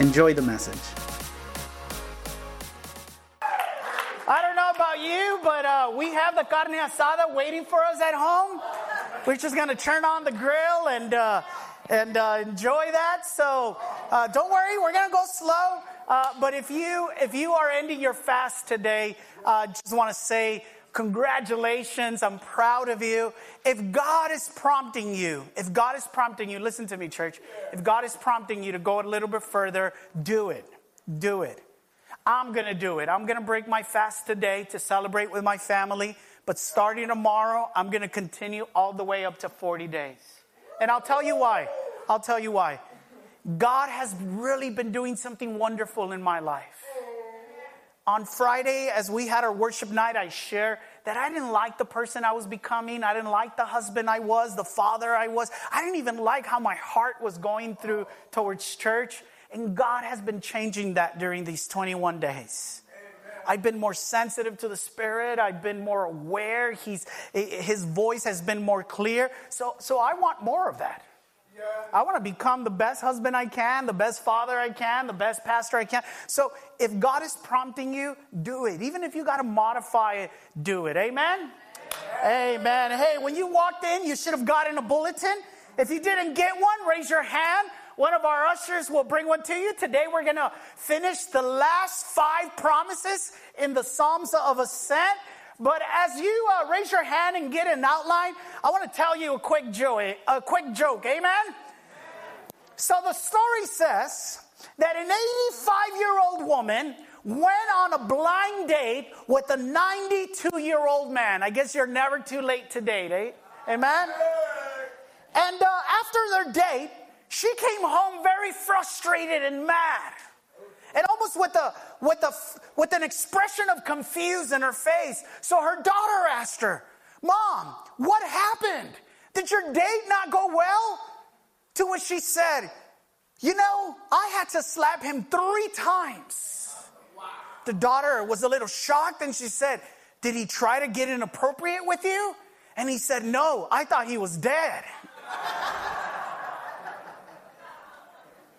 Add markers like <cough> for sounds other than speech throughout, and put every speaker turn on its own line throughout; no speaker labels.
Enjoy the message.
I don't know about you, but uh, we have the carne asada waiting for us at home. We're just going to turn on the grill and uh, and uh, enjoy that. So uh, don't worry, we're going to go slow. Uh, but if you if you are ending your fast today, uh, just want to say congratulations. I'm proud of you. If God is prompting you, if God is prompting you, listen to me, church. If God is prompting you to go a little bit further, do it. Do it. I'm going to do it. I'm going to break my fast today to celebrate with my family. But starting tomorrow, I'm going to continue all the way up to 40 days. And I'll tell you why. I'll tell you why. God has really been doing something wonderful in my life. On Friday, as we had our worship night, I shared that I didn't like the person I was becoming. I didn't like the husband I was, the father I was. I didn't even like how my heart was going through towards church. And God has been changing that during these 21 days. I've been more sensitive to the Spirit. I've been more aware. He's, his voice has been more clear. So, so I want more of that. I want to become the best husband I can, the best father I can, the best pastor I can. So if God is prompting you, do it. Even if you got to modify it, do it. Amen? Amen? Amen. Hey, when you walked in, you should have gotten a bulletin. If you didn't get one, raise your hand. One of our ushers will bring one to you. Today we're going to finish the last five promises in the Psalms of Ascent. But as you uh, raise your hand and get an outline, I want to tell you a quick joke. A quick joke. Amen. So the story says that an 85 year old woman went on a blind date with a 92 year old man. I guess you're never too late to date, eh? Amen. And uh, after their date, she came home very frustrated and mad. And almost with, a, with, a, with an expression of confuse in her face. So her daughter asked her, Mom, what happened? Did your date not go well? To which she said, You know, I had to slap him three times. Wow. The daughter was a little shocked and she said, Did he try to get inappropriate with you? And he said, No, I thought he was dead.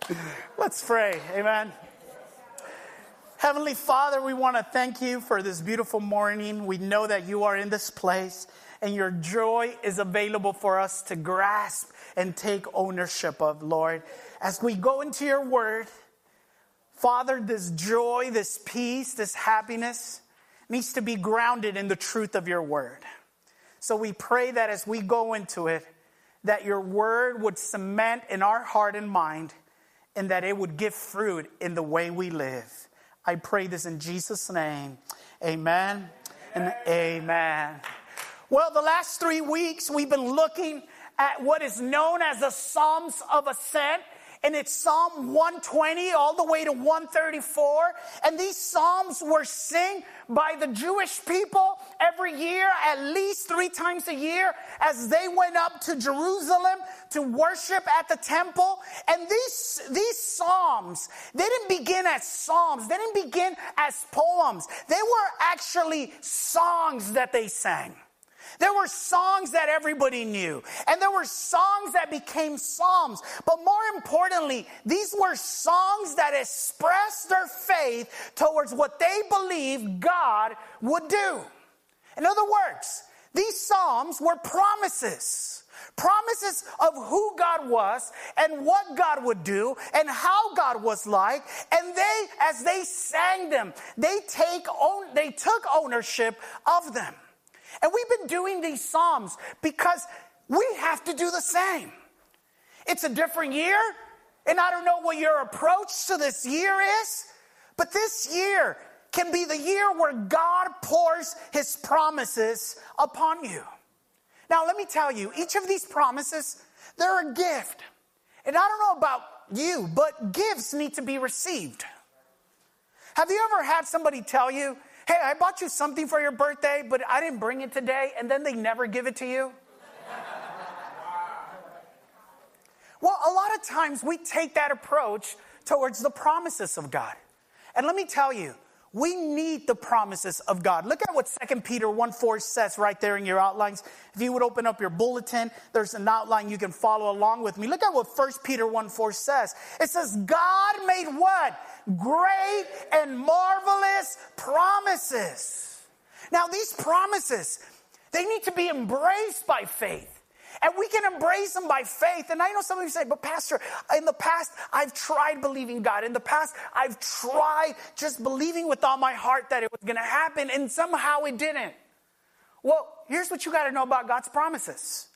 <laughs> Let's pray. Amen. Heavenly Father, we want to thank you for this beautiful morning. We know that you are in this place and your joy is available for us to grasp and take ownership of, Lord. As we go into your word, Father, this joy, this peace, this happiness needs to be grounded in the truth of your word. So we pray that as we go into it, that your word would cement in our heart and mind and that it would give fruit in the way we live. I pray this in Jesus' name. Amen and amen. Well, the last three weeks we've been looking at what is known as the Psalms of Ascent and it's Psalm 120 all the way to 134. And these Psalms were sung by the Jewish people every year, at least three times a year, as they went up to Jerusalem to worship at the temple. And these, these Psalms, they didn't begin as Psalms. They didn't begin as poems. They were actually songs that they sang. There were songs that everybody knew, and there were songs that became psalms. But more importantly, these were songs that expressed their faith towards what they believed God would do. In other words, these psalms were promises. Promises of who God was and what God would do and how God was like. And they, as they sang them, they take own, they took ownership of them. And we've been doing these Psalms because we have to do the same. It's a different year, and I don't know what your approach to this year is, but this year can be the year where God pours his promises upon you. Now, let me tell you, each of these promises, they're a gift. And I don't know about you, but gifts need to be received. Have you ever had somebody tell you, hey, I bought you something for your birthday, but I didn't bring it today, and then they never give it to you? well, a lot of times we take that approach towards the promises of God. And let me tell you, we need the promises of God. Look at what 2 Peter 1 4 says right there in your outlines. If you would open up your bulletin, there's an outline you can follow along with me. Look at what 1 Peter 1 4 says. It says, God made what? Great and marvelous promises. Now, these promises, they need to be embraced by faith. And we can embrace them by faith. And I know some of you say, but Pastor, in the past, I've tried believing God. In the past, I've tried just believing with all my heart that it was going to happen, and somehow it didn't. Well, here's what you got to know about God's promises.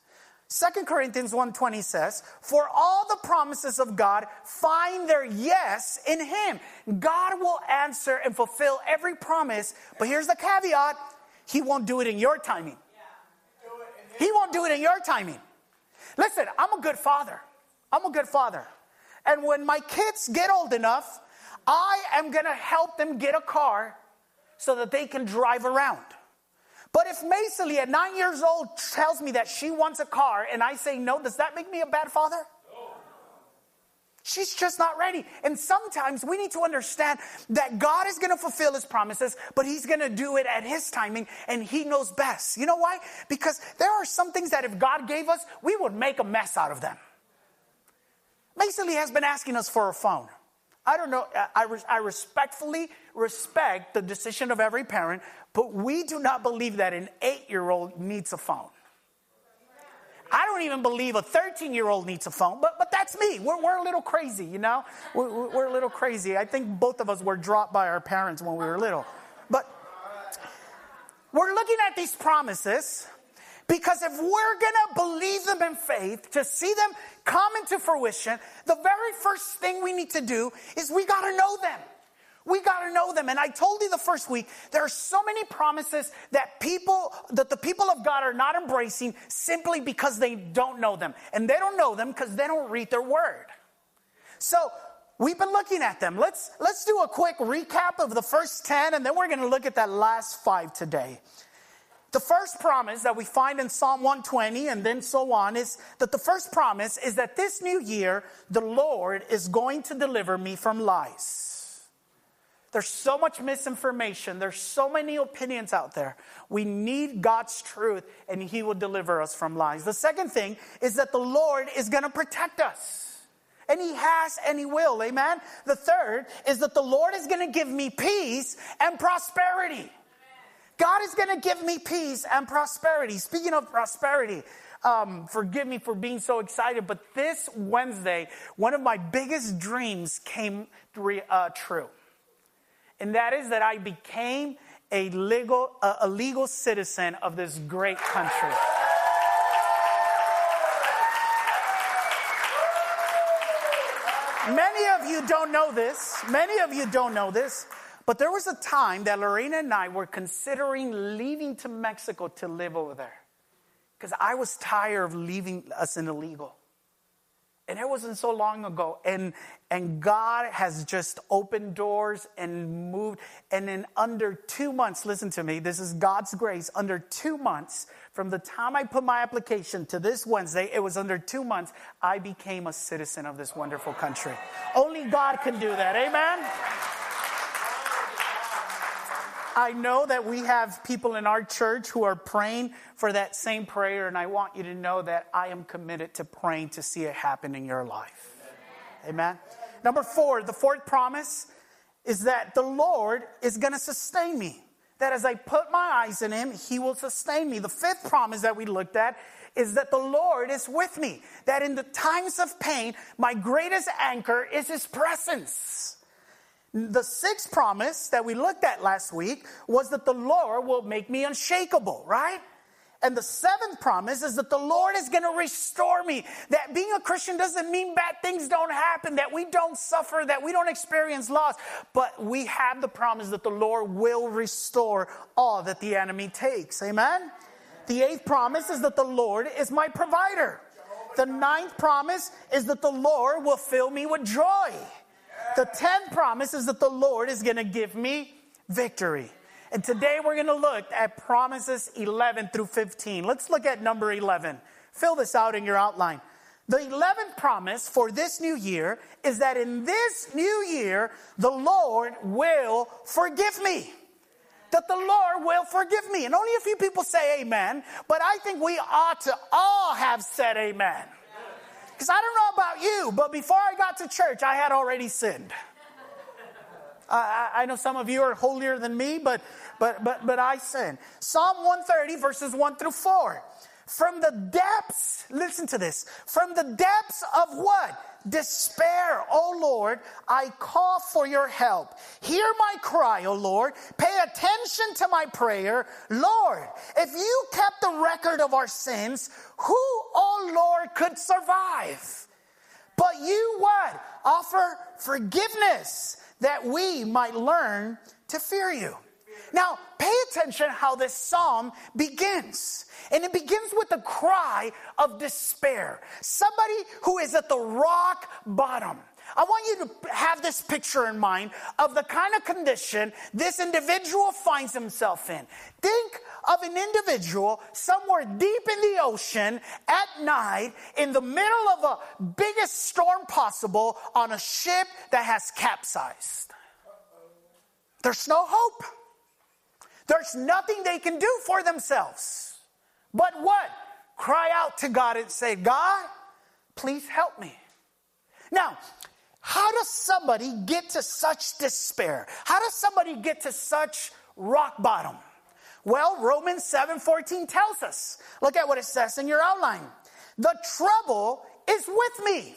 2 Corinthians 1:20 says, "For all the promises of God find their yes in him. God will answer and fulfill every promise, but here's the caveat, he won't do it in your timing. He won't do it in your timing. Listen, I'm a good father. I'm a good father. And when my kids get old enough, I am going to help them get a car so that they can drive around. But if Macy at nine years old tells me that she wants a car and I say no, does that make me a bad father? She's just not ready. And sometimes we need to understand that God is going to fulfill his promises, but he's going to do it at his timing and he knows best. You know why? Because there are some things that if God gave us, we would make a mess out of them. Mason has been asking us for a phone. I don't know, I, I respectfully respect the decision of every parent, but we do not believe that an eight year old needs a phone. I don't even believe a 13 year old needs a phone, but, but that's me. We're, we're a little crazy, you know? We're, we're a little crazy. I think both of us were dropped by our parents when we were little. But we're looking at these promises because if we're to believe them in faith, to see them come into fruition, the very first thing we need to do is we got to know them. We got to know them. And I told you the first week, there are so many promises that people, that the people of God are not embracing simply because they don't know them. And they don't know them because they don't read their word. So we've been looking at them. Let's, let's do a quick recap of the first 10, and then we're going to look at that last five today. The first promise that we find in Psalm 120 and then so on is that the first promise is that this new year, the Lord is going to deliver me from lies. There's so much misinformation. There's so many opinions out there. We need God's truth, and He will deliver us from lies. The second thing is that the Lord is going to protect us. And He has and He will. Amen. The third is that the Lord is going to give me peace and prosperity. God is going to give me peace and prosperity. Speaking of prosperity, um, forgive me for being so excited, but this Wednesday, one of my biggest dreams came uh, true and that is that I became a legal, a legal citizen of this great country. Many of you don't know this. Many of you don't know this. But there was a time that Lorena and I were considering leaving to Mexico to live over there. Because I was tired of leaving us in illegal. And it wasn't so long ago. And, and God has just opened doors and moved. And in under two months, listen to me, this is God's grace. Under two months, from the time I put my application to this Wednesday, it was under two months, I became a citizen of this wonderful country. Only God can do that. Amen? I know that we have people in our church who are praying for that same prayer, and I want you to know that I am committed to praying to see it happen in your life. Amen. Number four, the fourth promise is that the Lord is going to sustain me. That as I put my eyes in Him, He will sustain me. The fifth promise that we looked at is that the Lord is with me. That in the times of pain, my greatest anchor is His presence. The sixth promise that we looked at last week was that the Lord will make me unshakable, right? And the seventh promise is that the Lord is going to restore me. That being a Christian doesn't mean bad things don't happen, that we don't suffer, that we don't experience loss, but we have the promise that the Lord will restore all that the enemy takes. Amen? The eighth promise is that the Lord is my provider. The ninth promise is that the Lord will fill me with joy. The tenth promise is that the Lord is going to give me victory. And today we're going to look at promises 11 through 15. Let's look at number 11. Fill this out in your outline. The 11th promise for this new year is that in this new year, the Lord will forgive me. That the Lord will forgive me. And only a few people say amen, but I think we ought to all have said amen. Because I don't know about you, but before I got to church, I had already sinned. I, I know some of you are holier than me, but, but, but, but I sin. Psalm 130, verses 1 through 4. From the depths, listen to this, from the depths of what? Despair, O Lord, I call for your help. Hear my cry, O Lord. Pay attention to my prayer. Lord, if you kept the record of our sins, who, O Lord, could survive? But you what? Offer forgiveness that we might learn to fear you. Now, pay attention how this psalm begins. And it begins with a cry of despair. Somebody who is at the rock bottom. I want you to have this picture in mind of the kind of condition this individual finds himself in. Think of an individual somewhere deep in the ocean at night in the middle of a biggest storm possible on a ship that has capsized. There's no hope. There's nothing they can do for themselves. But what? Cry out to God and say, God, please help me. Now, how does somebody get to such despair? How does somebody get to such rock bottom? Well, Romans 7:14 tells us. Look at what it says in your outline. The trouble is with me.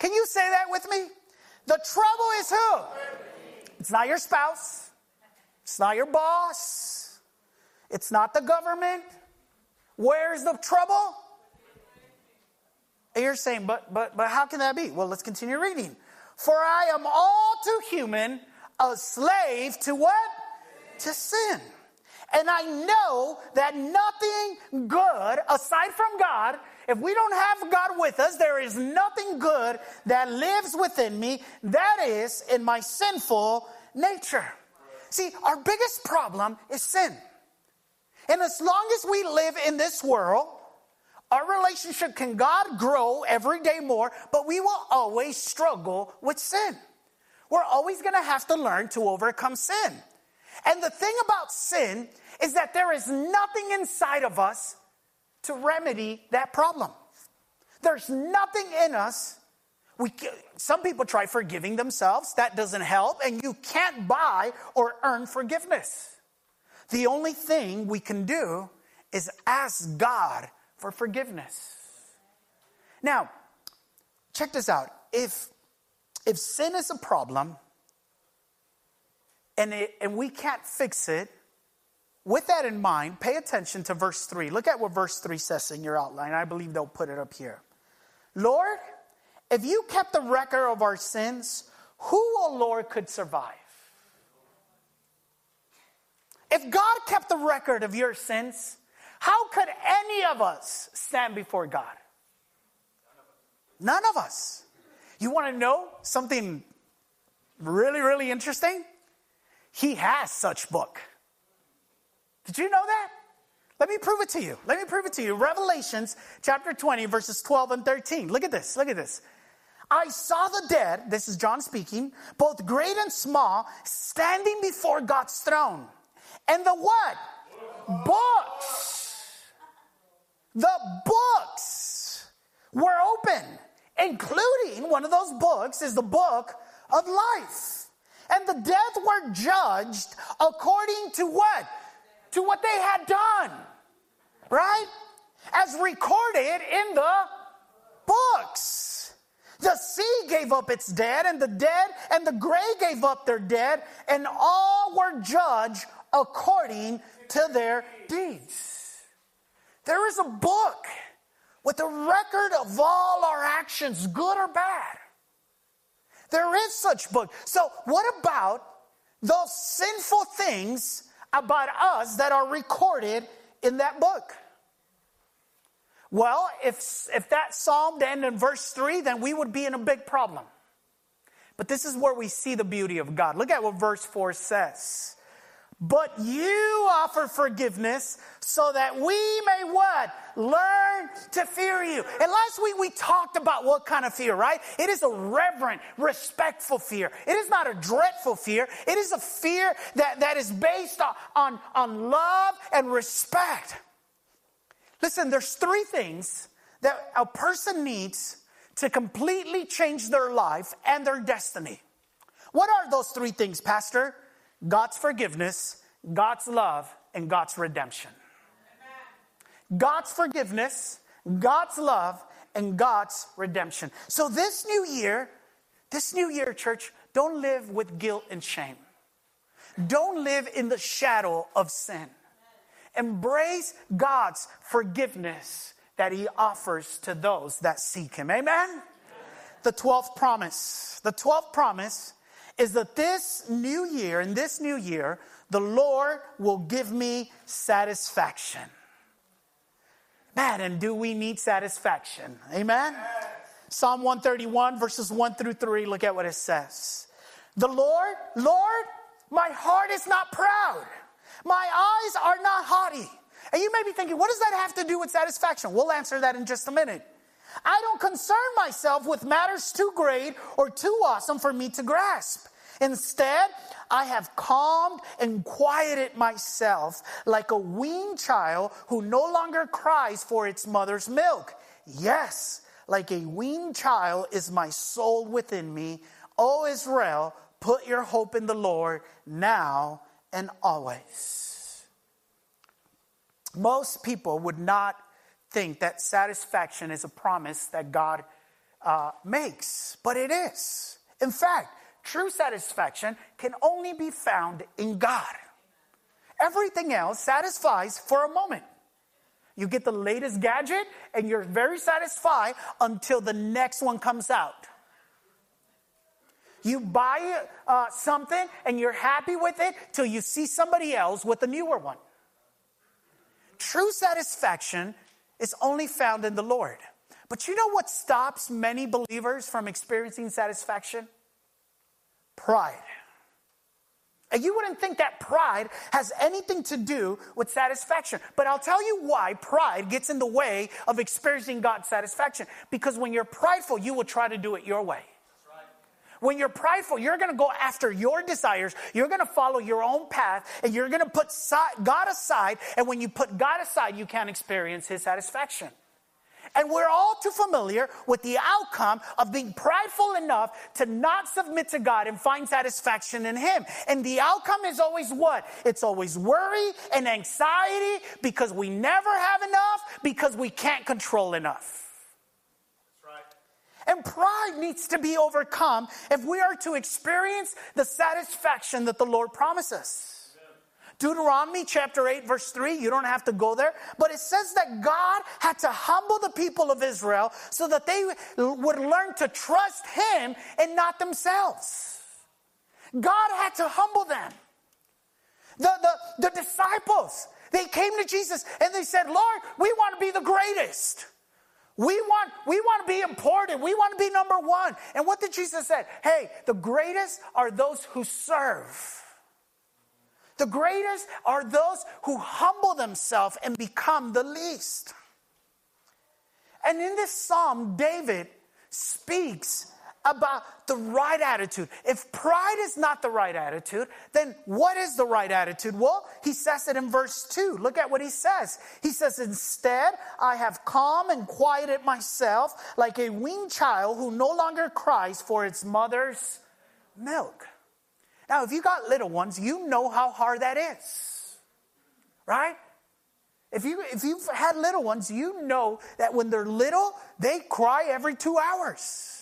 Can you say that with me? The trouble is who? It's not your spouse. It's not your boss. It's not the government. Where's the trouble? And you're saying, but but but how can that be? Well, let's continue reading. For I am all too human, a slave to what? To sin. And I know that nothing good aside from God, if we don't have God with us, there is nothing good that lives within me, that is in my sinful nature. See, our biggest problem is sin. And as long as we live in this world, our relationship can God grow every day more, but we will always struggle with sin. We're always going to have to learn to overcome sin. And the thing about sin is that there is nothing inside of us to remedy that problem. There's nothing in us. We, some people try forgiving themselves. That doesn't help. And you can't buy or earn forgiveness. The only thing we can do is ask God for forgiveness. Now, check this out. If, if sin is a problem and, it, and we can't fix it, with that in mind, pay attention to verse 3. Look at what verse 3 says in your outline. I believe they'll put it up here. Lord, if you kept the record of our sins, who, O Lord, could survive? If God kept the record of your sins, how could any of us stand before God? None of us. You want to know something really, really interesting? He has such book. Did you know that? Let me prove it to you. Let me prove it to you. Revelations chapter 20, verses 12 and 13. Look at this. Look at this. I saw the dead, this is John speaking, both great and small, standing before God's throne. And the what? Books. The books were open, including one of those books is the book of life. And the dead were judged according to what? To what they had done. Right? As recorded in the books. The sea gave up its dead, and the dead and the grave gave up their dead, and all were judged according to their deeds. There is a book with a record of all our actions, good or bad. There is such book. So what about those sinful things about us that are recorded in that book? Well, if, if that psalm ended in verse 3, then we would be in a big problem. But this is where we see the beauty of God. Look at what verse 4 says. But you offer forgiveness so that we may what? Learn to fear you. And last week we talked about what kind of fear, right? It is a reverent, respectful fear. It is not a dreadful fear. It is a fear that, that is based on, on, on love and respect. Listen, there's three things that a person needs to completely change their life and their destiny. What are those three things, Pastor? God's forgiveness, God's love, and God's redemption. God's forgiveness, God's love, and God's redemption. So this new year, this new year, church, don't live with guilt and shame. Don't live in the shadow of sin. Embrace God's forgiveness that He offers to those that seek Him. Amen? The 12th promise. The 12th promise is that this new year, in this new year, the Lord will give me satisfaction. Man, and do we need satisfaction? Amen? Psalm 131, verses 1 through 3, look at what it says. The Lord, Lord, my heart is not proud, my eyes are not haughty. And you may be thinking, what does that have to do with satisfaction? We'll answer that in just a minute. I don't concern myself with matters too great or too awesome for me to grasp. Instead, I have calmed and quieted myself like a weaned child who no longer cries for its mother's milk. Yes, like a weaned child is my soul within me. O Israel, put your hope in the Lord now and always. Most people would not think that satisfaction is a promise that God uh, makes, but it is. In fact, true satisfaction can only be found in God. Everything else satisfies for a moment. You get the latest gadget and you're very satisfied until the next one comes out. You buy uh, something and you're happy with it till you see somebody else with a newer one. True satisfaction is only found in the Lord. But you know what stops many believers from experiencing satisfaction? Pride. And you wouldn't think that pride has anything to do with satisfaction. But I'll tell you why pride gets in the way of experiencing God's satisfaction. Because when you're prideful, you will try to do it your way. When you're prideful, you're going to go after your desires. You're going to follow your own path and you're going to put God aside. And when you put God aside, you can't experience His satisfaction. And we're all too familiar with the outcome of being prideful enough to not submit to God and find satisfaction in Him. And the outcome is always what? It's always worry and anxiety because we never have enough, because we can't control enough. And pride needs to be overcome if we are to experience the satisfaction that the Lord promises. Deuteronomy chapter 8, verse 3, you don't have to go there, but it says that God had to humble the people of Israel so that they would learn to trust Him and not themselves. God had to humble them. The, the, the disciples, they came to Jesus and they said, Lord, we want to be the greatest. We want, we want to be important. We want to be number one. And what did Jesus say? Hey, the greatest are those who serve. The greatest are those who humble themselves and become the least. And in this psalm, David speaks about the right attitude. If pride is not the right attitude, then what is the right attitude? Well, he says it in verse 2. Look at what he says. He says, Instead, I have calm and quieted myself like a weaned child who no longer cries for its mother's milk. Now, if you got little ones, you know how hard that is, right? If, you, if you've had little ones, you know that when they're little, they cry every two hours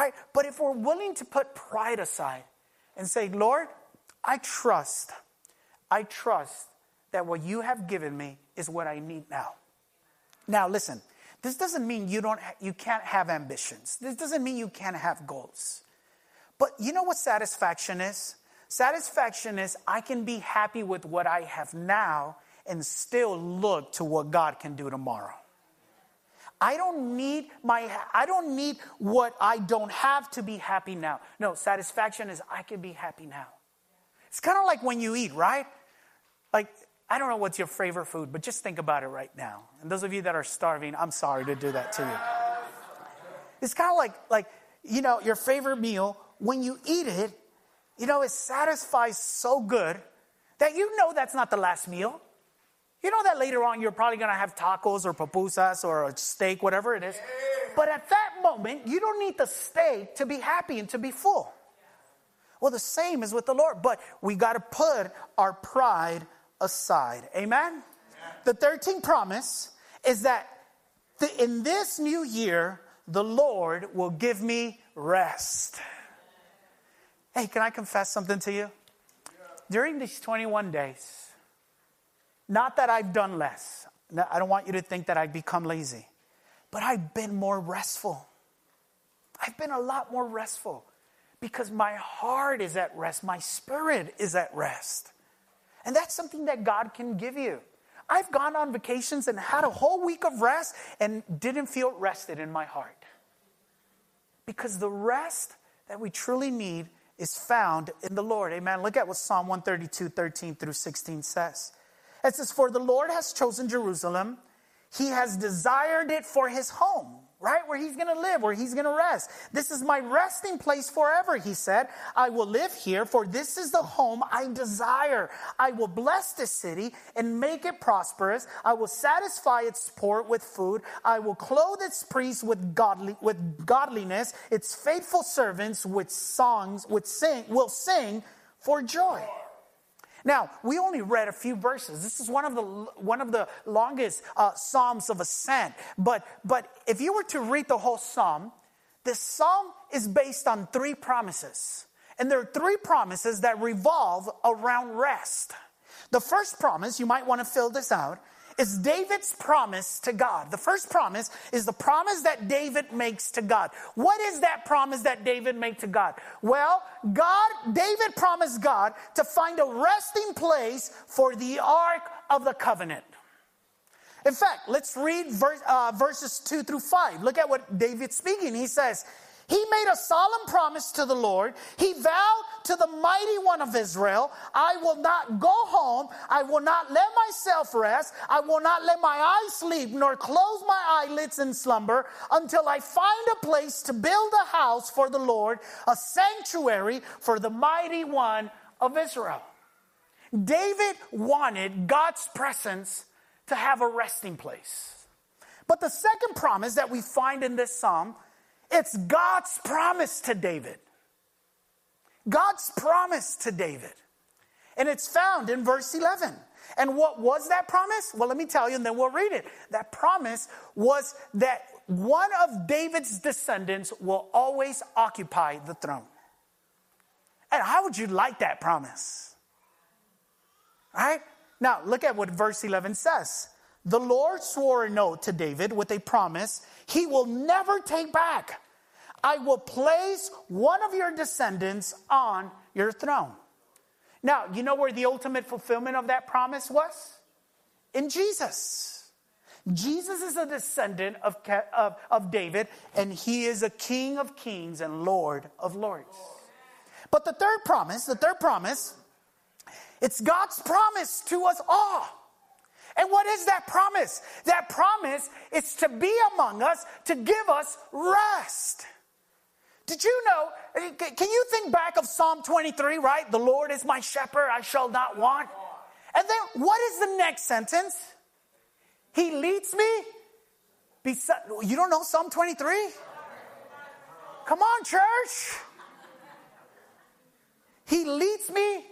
right? But if we're willing to put pride aside and say, Lord, I trust, I trust that what you have given me is what I need now. Now, listen, this doesn't mean you, don't, you can't have ambitions. This doesn't mean you can't have goals. But you know what satisfaction is? Satisfaction is I can be happy with what I have now and still look to what God can do tomorrow. I don't need my I don't need what I don't have to be happy now. No, satisfaction is I can be happy now. It's kind of like when you eat, right? Like I don't know what's your favorite food, but just think about it right now. And those of you that are starving, I'm sorry to do that to you. It's kind of like like you know, your favorite meal when you eat it, you know, it satisfies so good that you know that's not the last meal. You know that later on you're probably going to have tacos or pupusas or a steak, whatever it is. But at that moment, you don't need the steak to be happy and to be full. Well, the same is with the Lord, but we got to put our pride aside. Amen? The 13th promise is that the, in this new year, the Lord will give me rest. Hey, can I confess something to you? During these 21 days, not that I've done less. I don't want you to think that I've become lazy, but I've been more restful. I've been a lot more restful because my heart is at rest, my spirit is at rest. And that's something that God can give you. I've gone on vacations and had a whole week of rest and didn't feel rested in my heart. Because the rest that we truly need is found in the Lord. Amen. Look at what Psalm 132, 13 through 16 says. It says, For the Lord has chosen Jerusalem, he has desired it for his home, right? Where he's going to live, where he's going to rest. This is my resting place forever, he said. I will live here, for this is the home I desire. I will bless this city and make it prosperous. I will satisfy its poor with food. I will clothe its priests with godly with godliness. Its faithful servants with songs, with sing will sing for joy. Now, we only read a few verses. This is one of the, one of the longest uh, Psalms of Ascent. But, but if you were to read the whole Psalm, this Psalm is based on three promises. And there are three promises that revolve around rest. The first promise, you might want to fill this out, is David's promise to God. The first promise is the promise that David makes to God. What is that promise that David made to God? Well, God, David promised God to find a resting place for the ark of the covenant. In fact, let's read verse, uh, verses 2 through 5. Look at what David's speaking. He says, he made a solemn promise to the Lord. He vowed to the mighty one of Israel, I will not go home. I will not let myself rest. I will not let my eyes sleep, nor close my eyelids in slumber until I find a place to build a house for the Lord, a sanctuary for the mighty one of Israel. David wanted God's presence to have a resting place. But the second promise that we find in this psalm it's God's promise to David. God's promise to David. And it's found in verse 11. And what was that promise? Well, let me tell you, and then we'll read it. That promise was that one of David's descendants will always occupy the throne. And how would you like that promise? Right? Now, look at what verse 11 says. The Lord swore an oath to David with a promise he will never take back. I will place one of your descendants on your throne. Now, you know where the ultimate fulfillment of that promise was? In Jesus. Jesus is a descendant of, of, of David, and he is a king of kings and lord of lords. But the third promise, the third promise, it's God's promise to us all. And what is that promise? That promise is to be among us, to give us rest. Did you know? Eh, can you think back of Psalm 23, right? The Lord is my shepherd, I shall not want. And then what is the next sentence? He leads me beside. You don't know Psalm 23? Come on, church. He leads me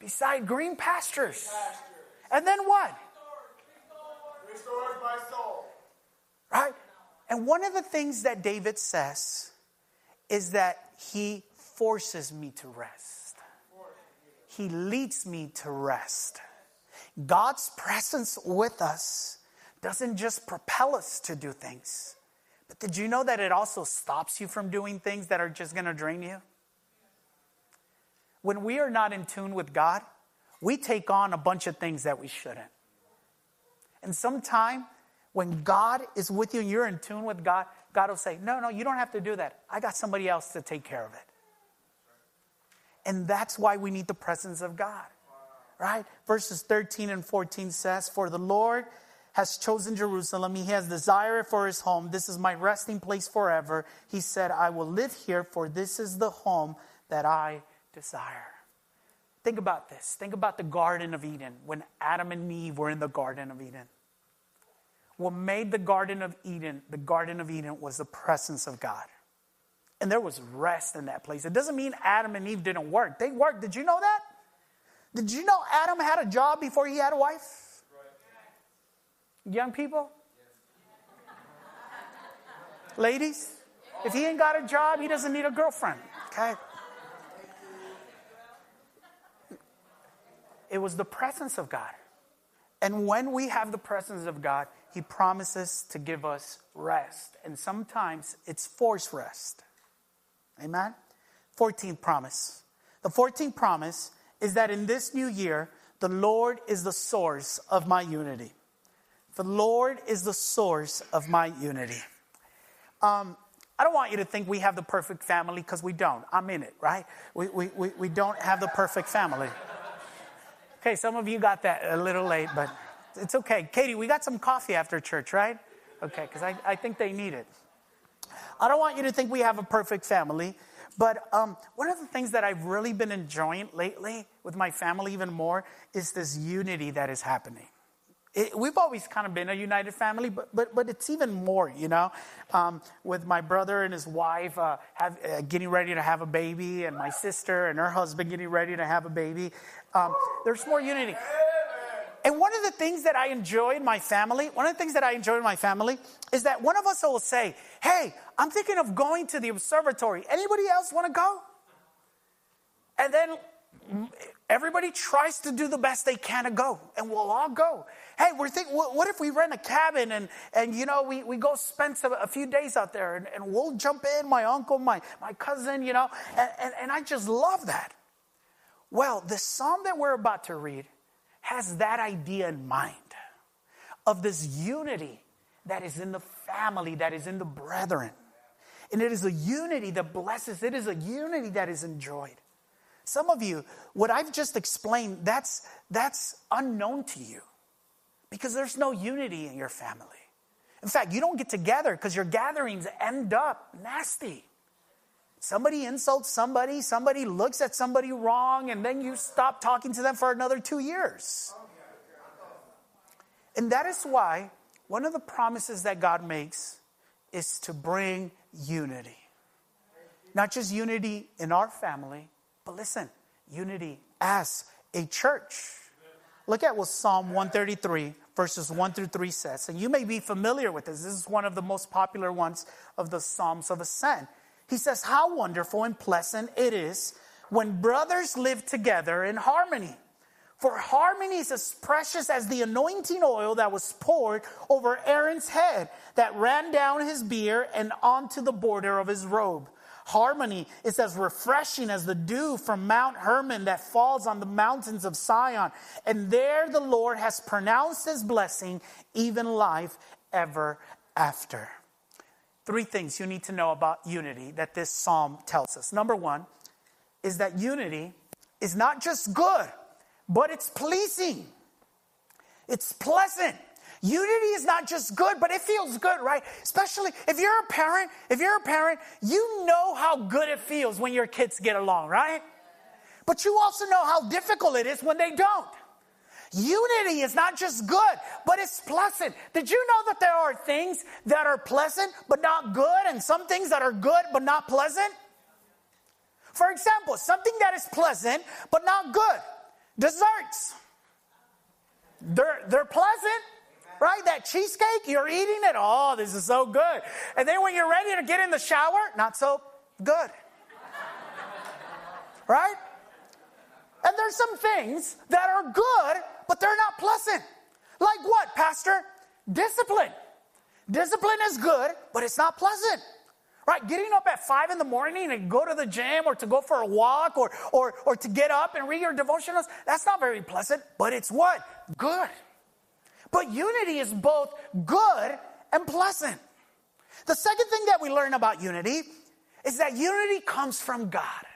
beside green pastures. And then what?
Restores my soul.
Right? And one of the things that David says is that he forces me to rest. He leads me to rest. God's presence with us doesn't just propel us to do things, but did you know that it also stops you from doing things that are just going to drain you? When we are not in tune with God, we take on a bunch of things that we shouldn't. And sometime When God is with you and you're in tune with God, God will say, No, no, you don't have to do that. I got somebody else to take care of it. And that's why we need the presence of God. Right? Verses 13 and 14 says, For the Lord has chosen Jerusalem. He has desired for his home. This is my resting place forever. He said, I will live here, for this is the home that I desire. Think about this. Think about the Garden of Eden when Adam and Eve were in the Garden of Eden. What made the Garden of Eden the Garden of Eden was the presence of God. And there was rest in that place. It doesn't mean Adam and Eve didn't work. They worked. Did you know that? Did you know Adam had a job before he had a wife? Young people? Ladies? If he ain't got a job, he doesn't need a girlfriend. Okay? It was the presence of God. And when we have the presence of God, He promises to give us rest. And sometimes it's forced rest. Amen? 14th promise. The 14th promise is that in this new year, the Lord is the source of my unity. The Lord is the source of my unity. Um, I don't want you to think we have the perfect family because we don't. I'm in it, right? We, we, we, we don't have the perfect family. Okay, some of you got that a little late, but it's okay. Katie, we got some coffee after church, right? Okay, because I, I think they need it. I don't want you to think we have a perfect family, but um, one of the things that I've really been enjoying lately with my family, even more, is this unity that is happening. It, we've always kind of been a united family, but, but, but it's even more, you know, um, with my brother and his wife uh, have, uh, getting ready to have a baby, and my sister and her husband getting ready to have a baby. Um, there's more unity. And one of the things that I enjoy in my family, one of the things that I enjoy in my family is that one of us will say, Hey, I'm thinking of going to the observatory. Anybody else want to go? And then everybody tries to do the best they can to go, and we'll all go. Hey, we're thinking, what if we rent a cabin and, and you know, we, we go spend some, a few days out there and, and we'll jump in, my uncle, my, my cousin, you know, and, and, and I just love that. Well, the psalm that we're about to read has that idea in mind of this unity that is in the family, that is in the brethren. And it is a unity that blesses, it is a unity that is enjoyed. Some of you, what I've just explained, that's, that's unknown to you because there's no unity in your family. In fact, you don't get together because your gatherings end up nasty. Somebody insults somebody, somebody looks at somebody wrong, and then you stop talking to them for another two years. And that is why one of the promises that God makes is to bring unity. Not just unity in our family, but listen, unity as a church. Look at what Psalm 133, verses 1 through 3 says. And you may be familiar with this. This is one of the most popular ones of the Psalms of Ascent. He says, How wonderful and pleasant it is when brothers live together in harmony. For harmony is as precious as the anointing oil that was poured over Aaron's head, that ran down his beard and onto the border of his robe. Harmony is as refreshing as the dew from Mount Hermon that falls on the mountains of Zion. And there the Lord has pronounced his blessing, even life ever after. Three things you need to know about unity that this psalm tells us. Number one is that unity is not just good, but it's pleasing, it's pleasant. Unity is not just good, but it feels good, right? Especially if you're a parent, if you're a parent, you know how good it feels when your kids get along, right? But you also know how difficult it is when they don't. Unity is not just good, but it's pleasant. Did you know that there are things that are pleasant but not good, and some things that are good but not pleasant? For example, something that is pleasant but not good desserts. They're, they're pleasant, right? That cheesecake, you're eating it. Oh, this is so good. And then when you're ready to get in the shower, not so good. right? And there's some things that are good, but they're not pleasant. Like what, Pastor? Discipline. Discipline is good, but it's not pleasant. Right? Getting up at five in the morning and go to the gym or to go for a walk or, or, or to get up and read your devotionals, that's not very pleasant, but it's what? Good. But unity is both good and pleasant. The second thing that we learn about unity is that unity comes from God.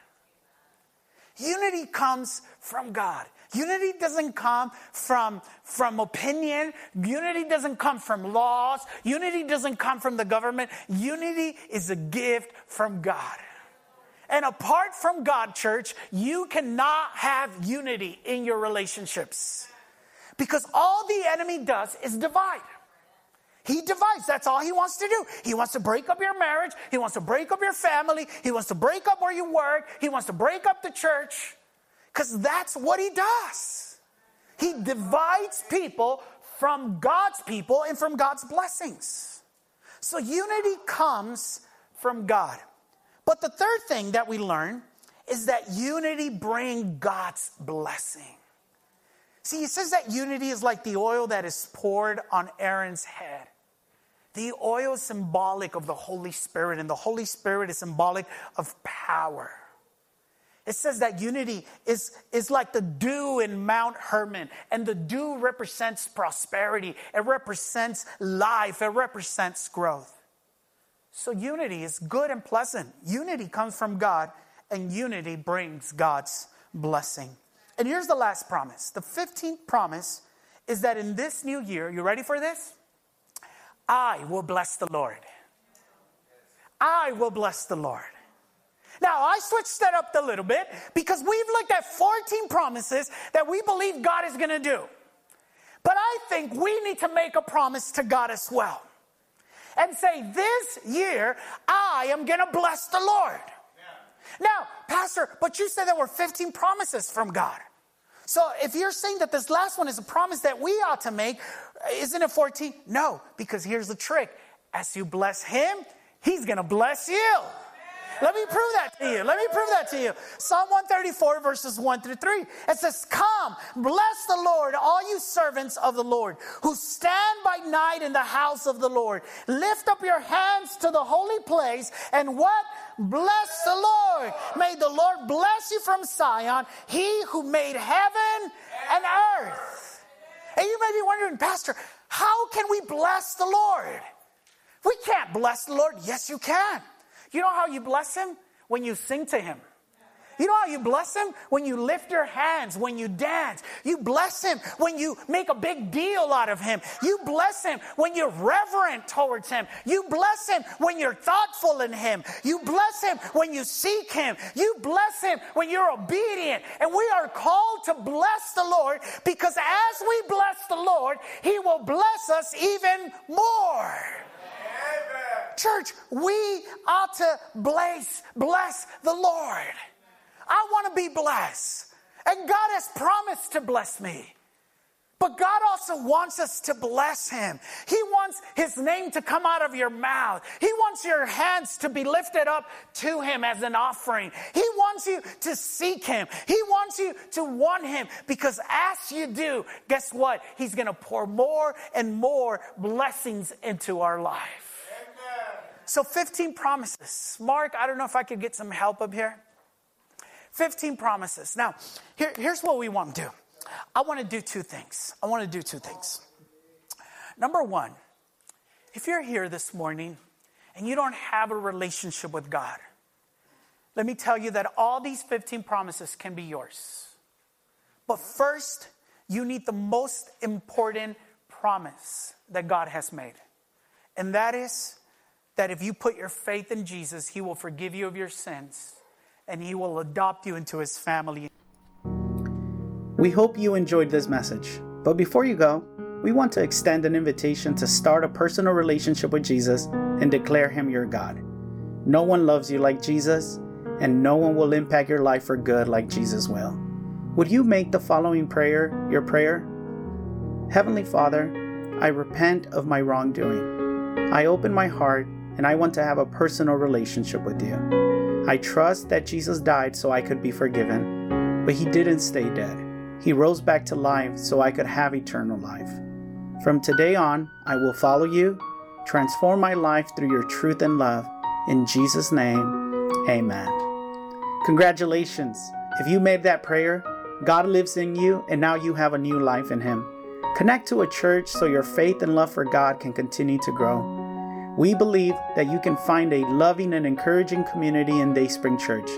Unity comes from God. Unity doesn't come from, from opinion. Unity doesn't come from laws. Unity doesn't come from the government. Unity is a gift from God. And apart from God, church, you cannot have unity in your relationships. Because all the enemy does is divide. He divides. That's all he wants to do. He wants to break up your marriage. He wants to break up your family. He wants to break up where you work. He wants to break up the church. Because that's what he does. He divides people from God's people and from God's blessings. So unity comes from God. But the third thing that we learn is that unity brings God's blessing. See, he says that unity is like the oil that is poured on Aaron's head. The oil is symbolic of the Holy Spirit, and the Holy Spirit is symbolic of power. It says that unity is, is like the dew in Mount Hermon, and the dew represents prosperity, it represents life, it represents growth. So, unity is good and pleasant. Unity comes from God, and unity brings God's blessing. And here's the last promise the 15th promise is that in this new year, you ready for this? I will bless the Lord. I will bless the Lord. Now, I switched that up a little bit because we've looked at 14 promises that we believe God is going to do. But I think we need to make a promise to God as well and say, This year, I am going to bless the Lord. Now, Pastor, but you said there were 15 promises from God. So if you're saying that this last one is a promise that we ought to make, isn't it 14? No, because here's the trick. As you bless him, he's going to bless you. Let me prove that to you. Let me prove that to you. Psalm 134, verses 1 through 3. It says, Come, bless the Lord, all you servants of the Lord, who stand by night in the house of the Lord. Lift up your hands to the holy place, and what? Bless the Lord. May the Lord bless you from Zion, he who made heaven and earth. And you may be wondering, Pastor, how can we bless the Lord? We can't bless the Lord. Yes, you can. You know how you bless him? When you sing to him. You know how you bless him? When you lift your hands, when you dance. You bless him when you make a big deal out of him. You bless him when you're reverent towards him. You bless him when you're thoughtful in him. You bless him when you seek him. You bless him when you're obedient. And we are called to bless the Lord because as we bless the Lord, he will bless us even more. Church, we ought to bless, bless the Lord. I want to be blessed. And God has promised to bless me. But God also wants us to bless Him. He wants His name to come out of your mouth. He wants your hands to be lifted up to Him as an offering. He wants you to seek Him. He wants you to want Him because as you do, guess what? He's going to pour more and more blessings into our life. So 15 promises. Mark, I don't know if I could get some help up here. 15 promises. Now, here, here's what we want to do. I want to do two things. I want to do two things. Number one, if you're here this morning and you don't have a relationship with God, let me tell you that all these 15 promises can be yours. But first, you need the most important promise that God has made, and that is that if you put your faith in Jesus, He will forgive you of your sins and He will adopt you into His family.
We hope you enjoyed this message. But before you go, we want to extend an invitation to start a personal relationship with Jesus and declare Him your God. No one loves you like Jesus, and no one will impact your life for good like Jesus will. Would you make the following prayer your prayer? Heavenly Father, I repent of my wrongdoing. I open my heart and I want to have a personal relationship with you. I trust that Jesus died so I could be forgiven, but he didn't stay dead. He rose back to life so I could have eternal life. From today on, I will follow you, transform my life through your truth and love. In Jesus' name, amen. Congratulations. If you made that prayer, God lives in you and now you have a new life in Him. Connect to a church so your faith and love for God can continue to grow. We believe that you can find a loving and encouraging community in Dayspring Church.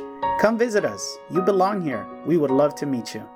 Come visit us. You belong here. We would love to meet you.